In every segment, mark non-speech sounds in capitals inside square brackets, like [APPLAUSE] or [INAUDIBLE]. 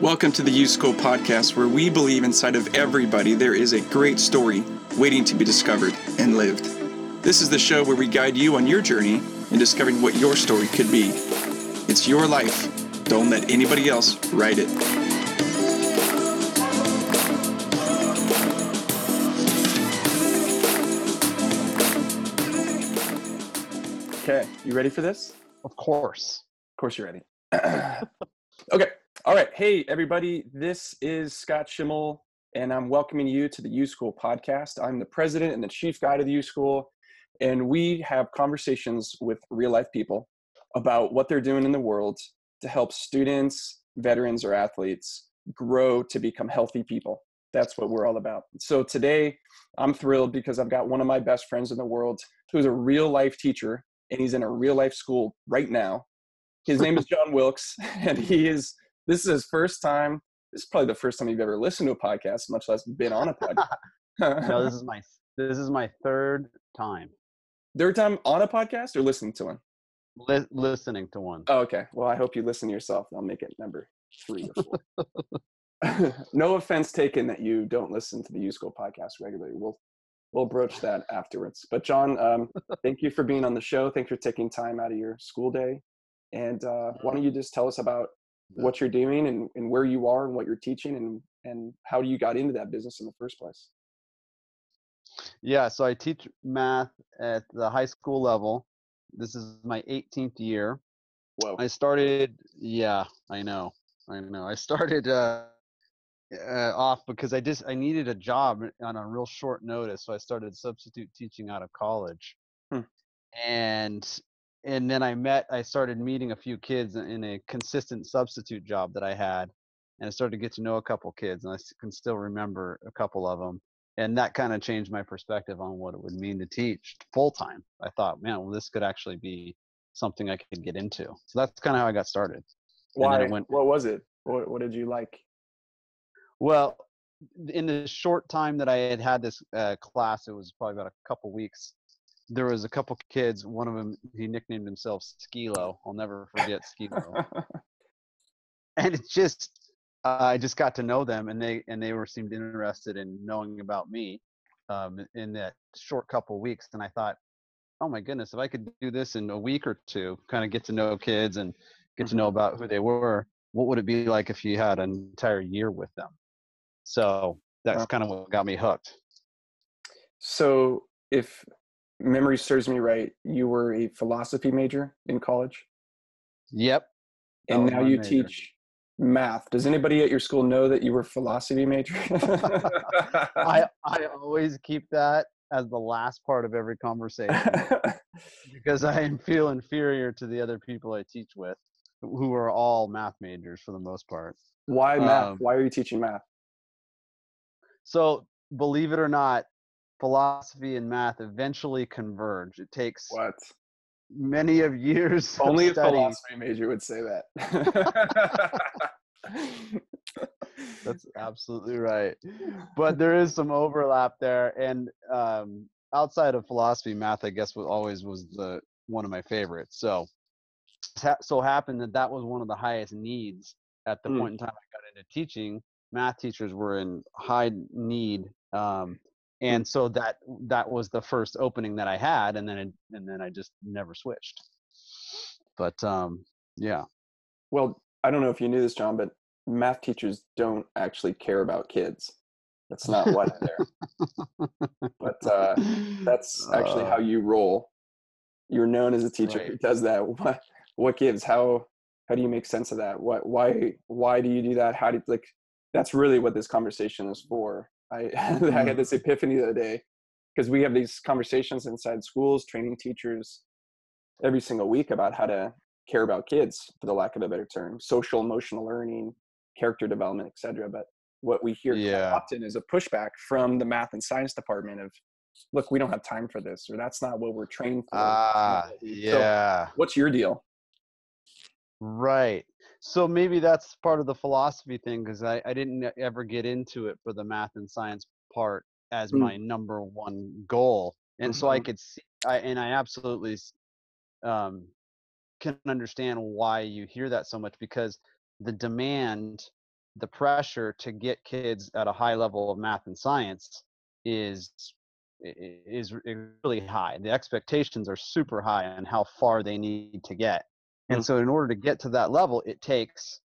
Welcome to the U School podcast, where we believe inside of everybody there is a great story waiting to be discovered and lived. This is the show where we guide you on your journey in discovering what your story could be. It's your life. Don't let anybody else write it. Okay, you ready for this? Of course. Of course, you're ready. [CLEARS THROAT] okay. All right. Hey, everybody. This is Scott Schimmel, and I'm welcoming you to the U School podcast. I'm the president and the chief guide of the U School, and we have conversations with real life people about what they're doing in the world to help students, veterans, or athletes grow to become healthy people. That's what we're all about. So today, I'm thrilled because I've got one of my best friends in the world who's a real life teacher, and he's in a real life school right now. His name is John Wilkes, [LAUGHS] and he is this is his first time. This is probably the first time you've ever listened to a podcast, much less been on a podcast. [LAUGHS] no, this is my this is my third time. Third time on a podcast or listening to one? Li- listening to one. Oh, okay. Well, I hope you listen to yourself. I'll make it number three or four. [LAUGHS] no offense taken that you don't listen to the U School podcast regularly. We'll we'll broach [LAUGHS] that afterwards. But John, um, thank you for being on the show. Thanks for taking time out of your school day. And uh, why don't you just tell us about what you're doing and, and where you are and what you're teaching and and how you got into that business in the first place. Yeah so i teach math at the high school level. This is my 18th year. Whoa. i started yeah i know i know. I started uh, uh, off because i just i needed a job on a real short notice so i started substitute teaching out of college. Hmm. and and then I met, I started meeting a few kids in a consistent substitute job that I had, and I started to get to know a couple kids, and I can still remember a couple of them, and that kind of changed my perspective on what it would mean to teach full time. I thought, man, well, this could actually be something I could get into. So that's kind of how I got started. Why? Went, what was it? What, what did you like? Well, in the short time that I had had this uh, class, it was probably about a couple weeks there was a couple kids. One of them, he nicknamed himself Skilo. I'll never forget Skilo. [LAUGHS] and it's just, uh, I just got to know them, and they and they were seemed interested in knowing about me um, in that short couple weeks. And I thought, oh my goodness, if I could do this in a week or two, kind of get to know kids and get to know mm-hmm. about who they were, what would it be like if you had an entire year with them? So that's kind of what got me hooked. So if memory serves me right, you were a philosophy major in college. Yep. And now you major. teach math. Does anybody at your school know that you were philosophy major? [LAUGHS] I I always keep that as the last part of every conversation [LAUGHS] because I feel inferior to the other people I teach with, who are all math majors for the most part. Why math? Um, Why are you teaching math? So believe it or not, philosophy and math eventually converge. It takes what many of years. [LAUGHS] Only of a philosophy major would say that. [LAUGHS] That's absolutely right. But [LAUGHS] there is some overlap there, and um, outside of philosophy, math, I guess, was always was the one of my favorites. So, so happened that that was one of the highest needs at the mm. point in time I got into teaching. Math teachers were in high need um, and so that that was the first opening that I had, and then it, and then I just never switched. But um, yeah. Well, I don't know if you knew this, John, but math teachers don't actually care about kids. That's not why they're there. but uh, that's actually [LAUGHS] uh, how you roll. You're known as a teacher right. who does that. [LAUGHS] What what gives? How how do you make sense of that? What why why do you do that? How do you, like? That's really what this conversation is for. I, [LAUGHS] I had mm-hmm. this epiphany the other day because we have these conversations inside schools, training teachers every single week about how to care about kids, for the lack of a better term, social emotional learning, character development, etc. But what we hear yeah. often is a pushback from the math and science department of, look, we don't have time for this, or that's not what we're trained for. Ah, yeah. So what's your deal? Right so maybe that's part of the philosophy thing because I, I didn't ever get into it for the math and science part as mm. my number one goal and mm-hmm. so i mm-hmm. could see I, and i absolutely um, can understand why you hear that so much because the demand the pressure to get kids at a high level of math and science is is really high. The expectations are super high on how far they need to get. And so in order to get to that level, it takes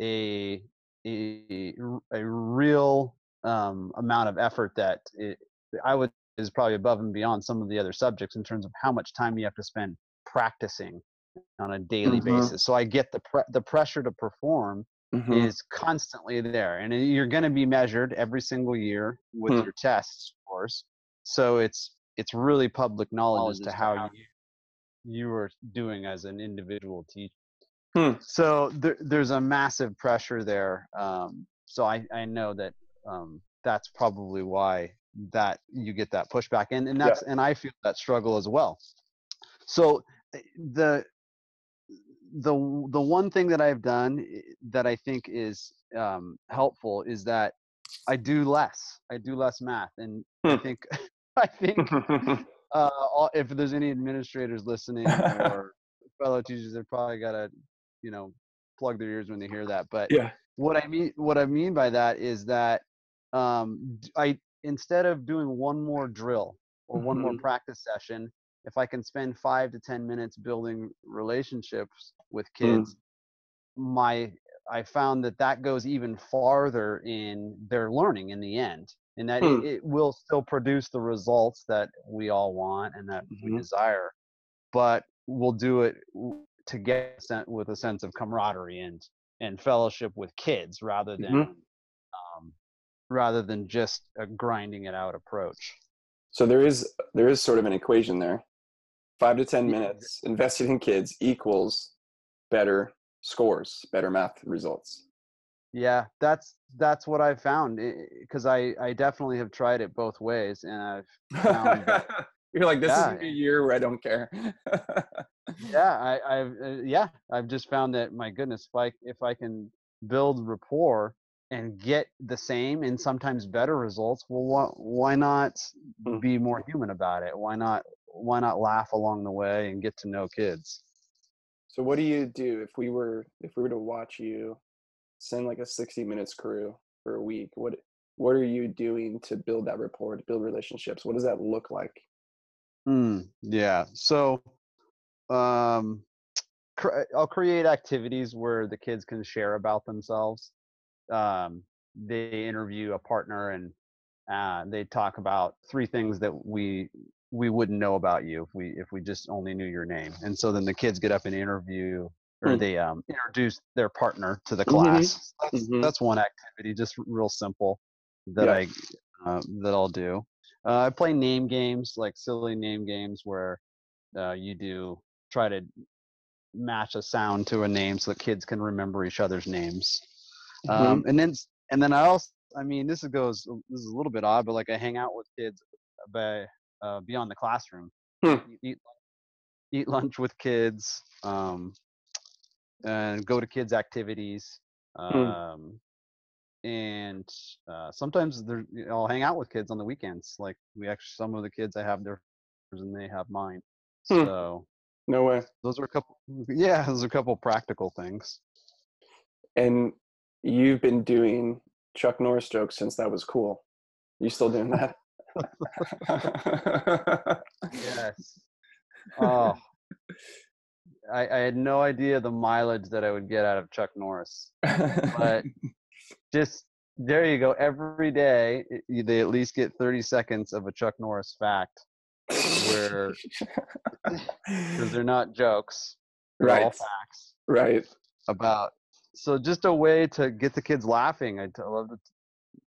a a, a real um, amount of effort that it, I would is probably above and beyond some of the other subjects in terms of how much time you have to spend practicing on a daily mm-hmm. basis. So I get the pre- the pressure to perform mm-hmm. is constantly there, and you're going to be measured every single year with mm-hmm. your tests, of course. So it's it's really public knowledge as to how you you were doing as an individual teacher. Hmm. So there, there's a massive pressure there. Um, so I, I know that um, that's probably why that you get that pushback and, and that's yeah. and I feel that struggle as well. So eh, the the the one thing that I've done eh, that I think is um, helpful is that I do less. I do less math, and hmm. [LAUGHS] I think I [LAUGHS] think uh, if there's any administrators listening [LAUGHS] or fellow teachers, they're probably gotta you know plug their ears when they hear that. But yeah, what I mean what I mean by that is that um, I instead of doing one more drill or one mm-hmm. more practice session, if I can spend five to ten minutes building relationships with mm. kids, mm. my I found that that goes even farther in their learning in the end, and that mm. it, it, will still produce the results that we all want and that mm-hmm. we desire, but we'll do it to get with a sense of camaraderie and and fellowship with kids rather than mm-hmm. um, rather than just a grinding it out approach. So there is there is sort of an equation there. Five to ten minutes invested in kids equals better scores, better math results. Yeah, that's that's what I've found because I I definitely have tried it both ways, and I've [LAUGHS] you're like this yeah. is a year where I don't care. [LAUGHS] yeah, I, I've uh, yeah I've just found that my goodness, if I if I can build rapport and get the same and sometimes better results, well, why, why not hmm. be more human about it? Why not why not laugh along the way and get to know kids? So what do you do if we were if we were to watch you send like a 60 minutes crew for a week? What what are you doing to build that rapport, to build relationships? What does that look like? Hmm. yeah. So um I'll create activities where the kids can share about themselves. Um, they interview a partner and uh, they talk about three things that we we wouldn't know about you if we if we just only knew your name. And so then the kids get up and interview or mm. they um, introduce their partner to the mm-hmm. class. Mm-hmm. That's, mm-hmm. that's one activity, just real simple that yeah. I uh, that I'll do. Uh, I play name games, like silly name games where uh, you do try to match a sound to a name so that kids can remember each other's names. Mm-hmm. Um, and then and then I also, I mean, this goes this is a little bit odd, but like I hang out with kids by uh, beyond the classroom. Hmm. Eat, eat lunch with kids, um, and go to kids' activities. Hmm. Um, and uh, sometimes I'll hang out with kids on the weekends. Like we actually, some of the kids I have their and they have mine. Hmm. So no way. Those are a couple. [LAUGHS] Yeah, those are a couple practical things. And you've been doing Chuck Norris jokes since that was cool. You still doing that? [LAUGHS] [LAUGHS] yes. Oh, I, I, had no idea the mileage that I would get out of Chuck Norris, but [LAUGHS] just there you go. Every day, they at least get 30 seconds of a Chuck Norris fact, where [LAUGHS] because they're not jokes, they're right. all facts, right? About so just a way to get the kids laughing. I love to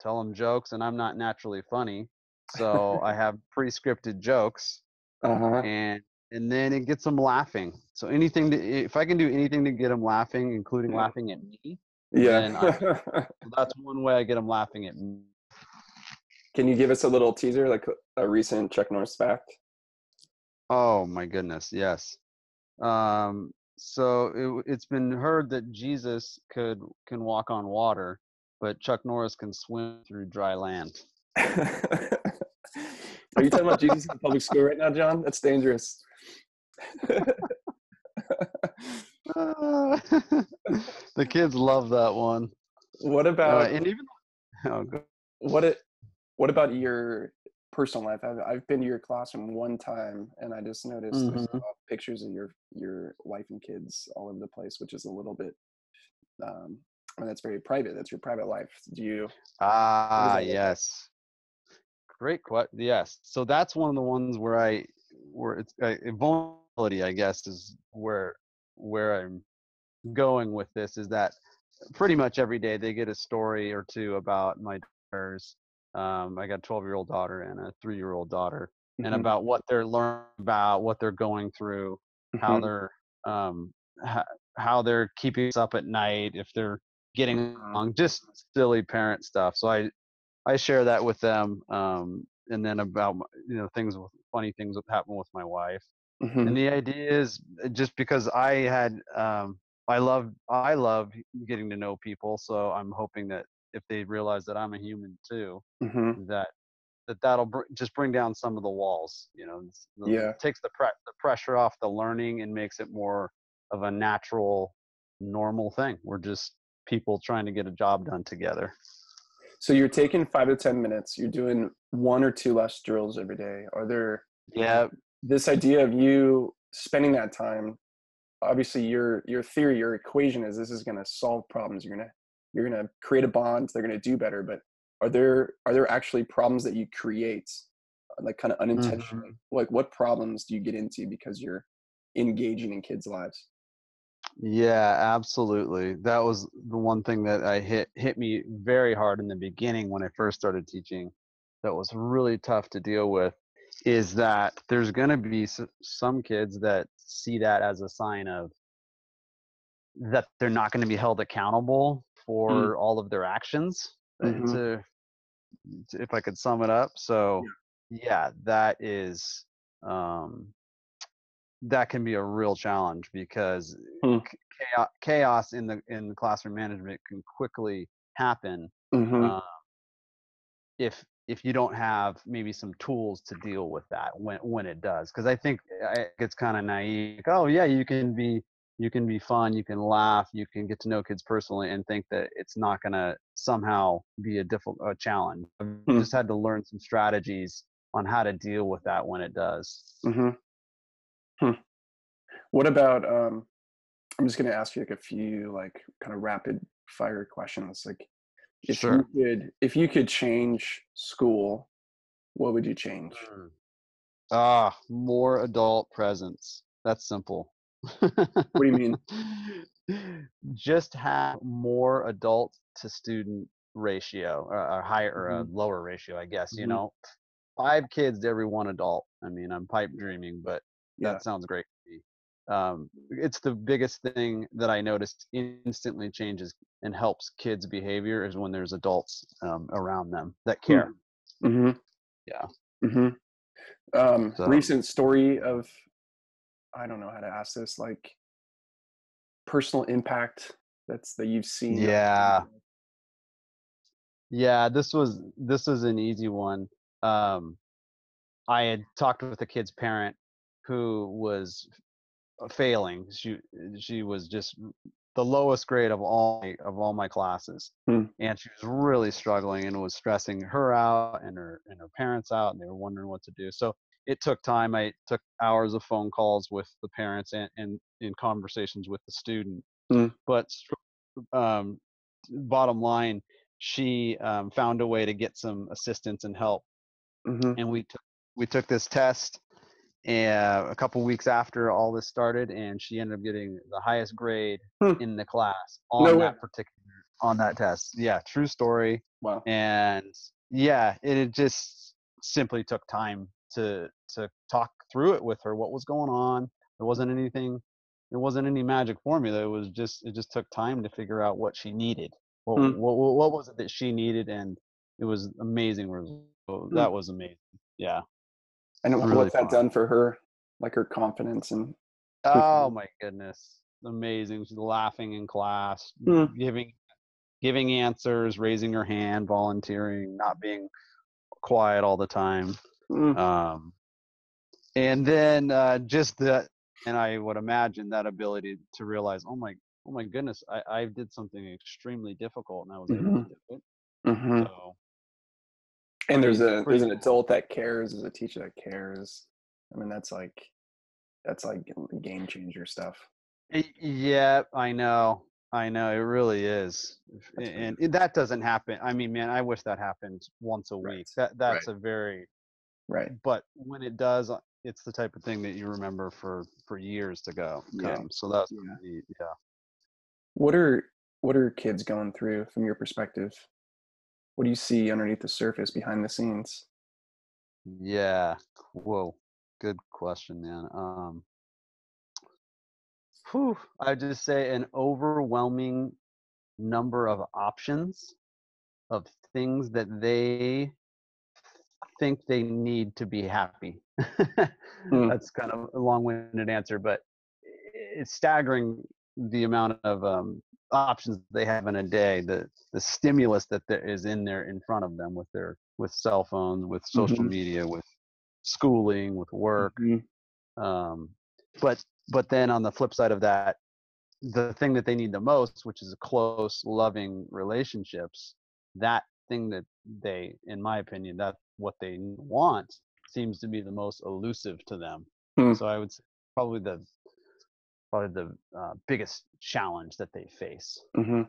tell them jokes, and I'm not naturally funny, so [LAUGHS] I have pre-scripted jokes, uh-huh. and and then it gets them laughing. So anything to, if I can do anything to get them laughing, including yeah. laughing at me, yeah, I, [LAUGHS] that's one way I get them laughing at me. Can you give us a little teaser, like a recent Chuck Norris fact? Oh my goodness, yes. Um, so it, it's been heard that Jesus could can walk on water, but Chuck Norris can swim through dry land. [LAUGHS] Are you talking about Jesus in public school right now, John? That's dangerous. [LAUGHS] the kids love that one. what Uh, about and even [LAUGHS] oh, what it what about your personal life i've, I've been to your classroom one time and i just noticed I Mhm. saw pictures of your your wife and kids all over the place which is a little bit um I mean, that's very private that's your private life do you ah, like? yes. Great question. Yes. So that's one of the ones where I, where it's uh, vulnerability, I guess, is where where I'm going with this. Is that pretty much every day they get a story or two about my daughters. Um, I got a 12 year old daughter and a three year old daughter, and Mhm, about what they're learning about, what they're going through, how mhm, they're um, how, how they're keeping us up at night, if they're getting Mhm. along, just silly parent stuff. So I I share that with them, um, and then about you know things, with, funny things that happen with my wife. Mhm, And the idea is uh, just because I had, um, I love, I love getting to know people. So I'm hoping that if they realize that I'm a human too, mhm. that that that'll br- just bring down some of the walls. You know, the- Yeah. takes the pre- the pressure off the learning and makes it more of a natural, normal thing. We're just people trying to get a job done together. so you're taking five to ten minutes you're doing one or two less drills every day are there Yeah, this idea of you spending that time obviously your your theory your equation is this is going to solve problems you're going to you're going to create a bond they're going to do better but are there are there actually problems that you create uh, like kind of unintentionally like what problems do you get into because you're engaging in kids lives Yeah, absolutely. That was the one thing that I hit hit me very hard in the beginning when I first started teaching. That was really tough to deal with. Is that there's going to be some kids that see that as a sign of that they're not going to be held accountable for all of their actions. uh, Mhm. To, to if I could sum it up, so yeah, that is um, that can be a real challenge because Hmm. chaos, chaos in the in the classroom management can quickly happen Mhm. uh, if if you don't have maybe some tools to deal with that when when it does because i think I- it's kind of naive like, oh yeah you can be you can be fun you can laugh you can get to know kids personally and think that it's not going to somehow be a difficult a challenge i've Hmm. just had to learn some strategies on how to deal with that when it does Mhm. Hmm. What about um I'm just going to ask you like a few like kind of rapid fire questions like if Sure. you could if you could change school what would you change? Mm. Ah, more adult presence. That's simple. What do you mean? [LAUGHS] Just have more adult to student ratio, or a higher or a lower ratio, I guess. You Mhm. know, five kids to every one adult. I mean, I'm pipe dreaming, but Yeah. that sounds great. Um, it's the biggest thing that I noticed instantly changes and helps kids' behavior is when there's adults um, around them that care. Mm-hmm. Yeah. Mm-hmm. Um So- recent story of I don't know how to ask this like personal impact that's that you've seen. Yeah. Yeah, this was this was an easy one. Um, I had talked with a kid's parent who was failing. She she was just the lowest grade of all my, of all my classes, Hmm. and she was really struggling and was stressing her out and her and her parents out, and they were wondering what to do. So it took time. I took hours of phone calls with the parents and and in conversations with the student. Hmm. But um, bottom line, she um, found a way to get some assistance and help Mhm. and we took we took this test and a couple weeks after all this started and she ended up getting the highest grade Hmm. in the class on No way. that particular on that test yeah true story Wow. and yeah it, it just simply took time to to talk through it with her what was going on there wasn't anything It wasn't any magic formula it was just it just took time to figure out what she needed what, Hmm. what, what, what was it that she needed and it was amazing result. Hmm. that was amazing yeah And really what's that fun. done for her? Like her confidence and oh my goodness amazing she's laughing in class Hmm. giving giving answers raising her hand volunteering not being quiet all the time Mm. um, and then uh, just that and i would imagine that ability to realize oh my oh my goodness, I, I did something extremely difficult and I was able to Mhm. do it. hmm So And there's a there's an adult that cares. There's a teacher that cares. I mean, that's like that's like game changer stuff. Yeah, I know. I know. It really is. That's And, that doesn't happen. I mean, man, I wish that happened once a Right, week. That that's a very Right. but when it does, uh, it's the type of thing that you remember for for years to go. Yeah. Come. So that's Yeah. Yeah. What are what are kids going through from your perspective? What do you see underneath the surface, behind the scenes? Yeah. Whoa. Good question, man. Um whew, I'd just say an overwhelming number of options of things that they think they need to be happy. [LAUGHS] Hmm. That's kind of a long-winded answer, but it's staggering the amount of um, options they have in a day. The the stimulus that there is in there in front of them with their with cell phones, with social Mhm. media, with schooling, with work. Mhm. Um, but but then on the flip side of that, the thing that they need the most, which is close, loving relationships, that thing that they, in my opinion, that what they want seems to be the most elusive to them. Hmm. So I would say probably the probably the uh, biggest challenge that they face. Mhm.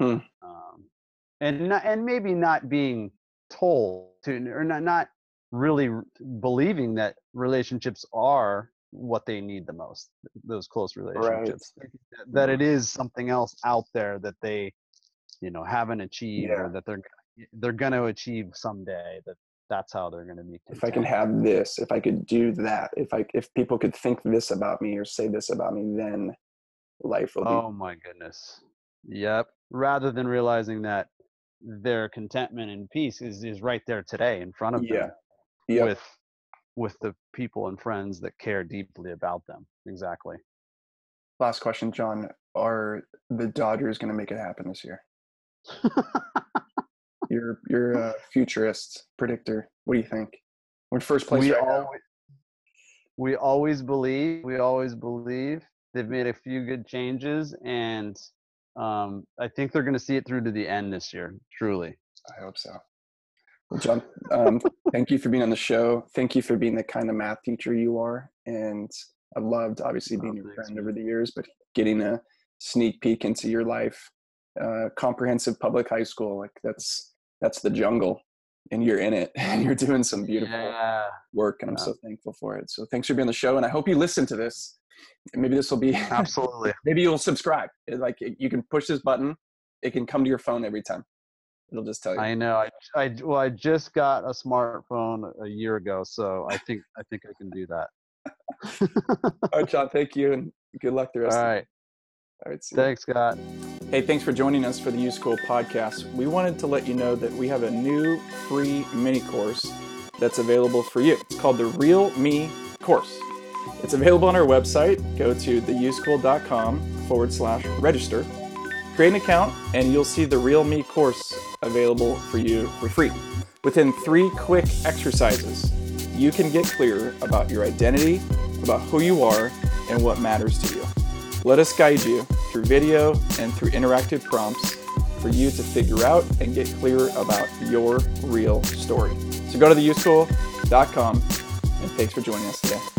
Um, and not, and maybe not being told to or not not really believing that relationships are what they need the most those close relationships that- that it is something else out there that they you know haven't achieved Yeah. or that they're they're going to achieve someday that that's how they're going to be If I can have this, if I could do that, if I if people could think this about me or say this about me, then life will be oh my goodness yep rather than realizing that their contentment and peace is is right there today in front of yeah. them Yep. with with the people and friends that care deeply about them exactly Last question, John. Are the Dodgers going to make it happen this year? [LAUGHS] You're you're a futurist predictor. What do you think? We're in first place we right now. always we always believe we always believe they've made a few good changes and um, i think they're going to see it through to the end this year truly I hope so. Well, John, um, [LAUGHS] thank you for being on the show. Thank you for being the kind of math teacher you are. And I've loved, obviously, Oh, being your thanks, friend over the years, but getting a sneak peek into your life. Uh, comprehensive public high school, like that's that's the jungle, and you're in it, [LAUGHS] and you're doing some beautiful yeah work, and I'm Yeah. so thankful for it. So thanks for being on the show, and I hope you listen to this. Maybe this will be [LAUGHS] absolutely maybe you'll subscribe. Like you can push this button, it can come to your phone every time. It'll just tell you. i know I, I well i just got a smartphone a year ago so i think i think i can do that [LAUGHS] All right, John. Thank you, and good luck the all rest. of right All right. Thanks scott Hey, thanks for joining us for the U School podcast. We wanted to let you know that we have a new free mini course that's available for you. It's called the Real Me course. It's available on our website. Go to theuschool.com forward slash register. Create an account, and you'll see the Real Me course available for you for free. Within three quick exercises, you can get clear about your identity, about who you are, and what matters to you. Let us guide you through video and through interactive prompts for you to figure out and get clear about your real story. So go to theuschool.com and thanks for joining us today.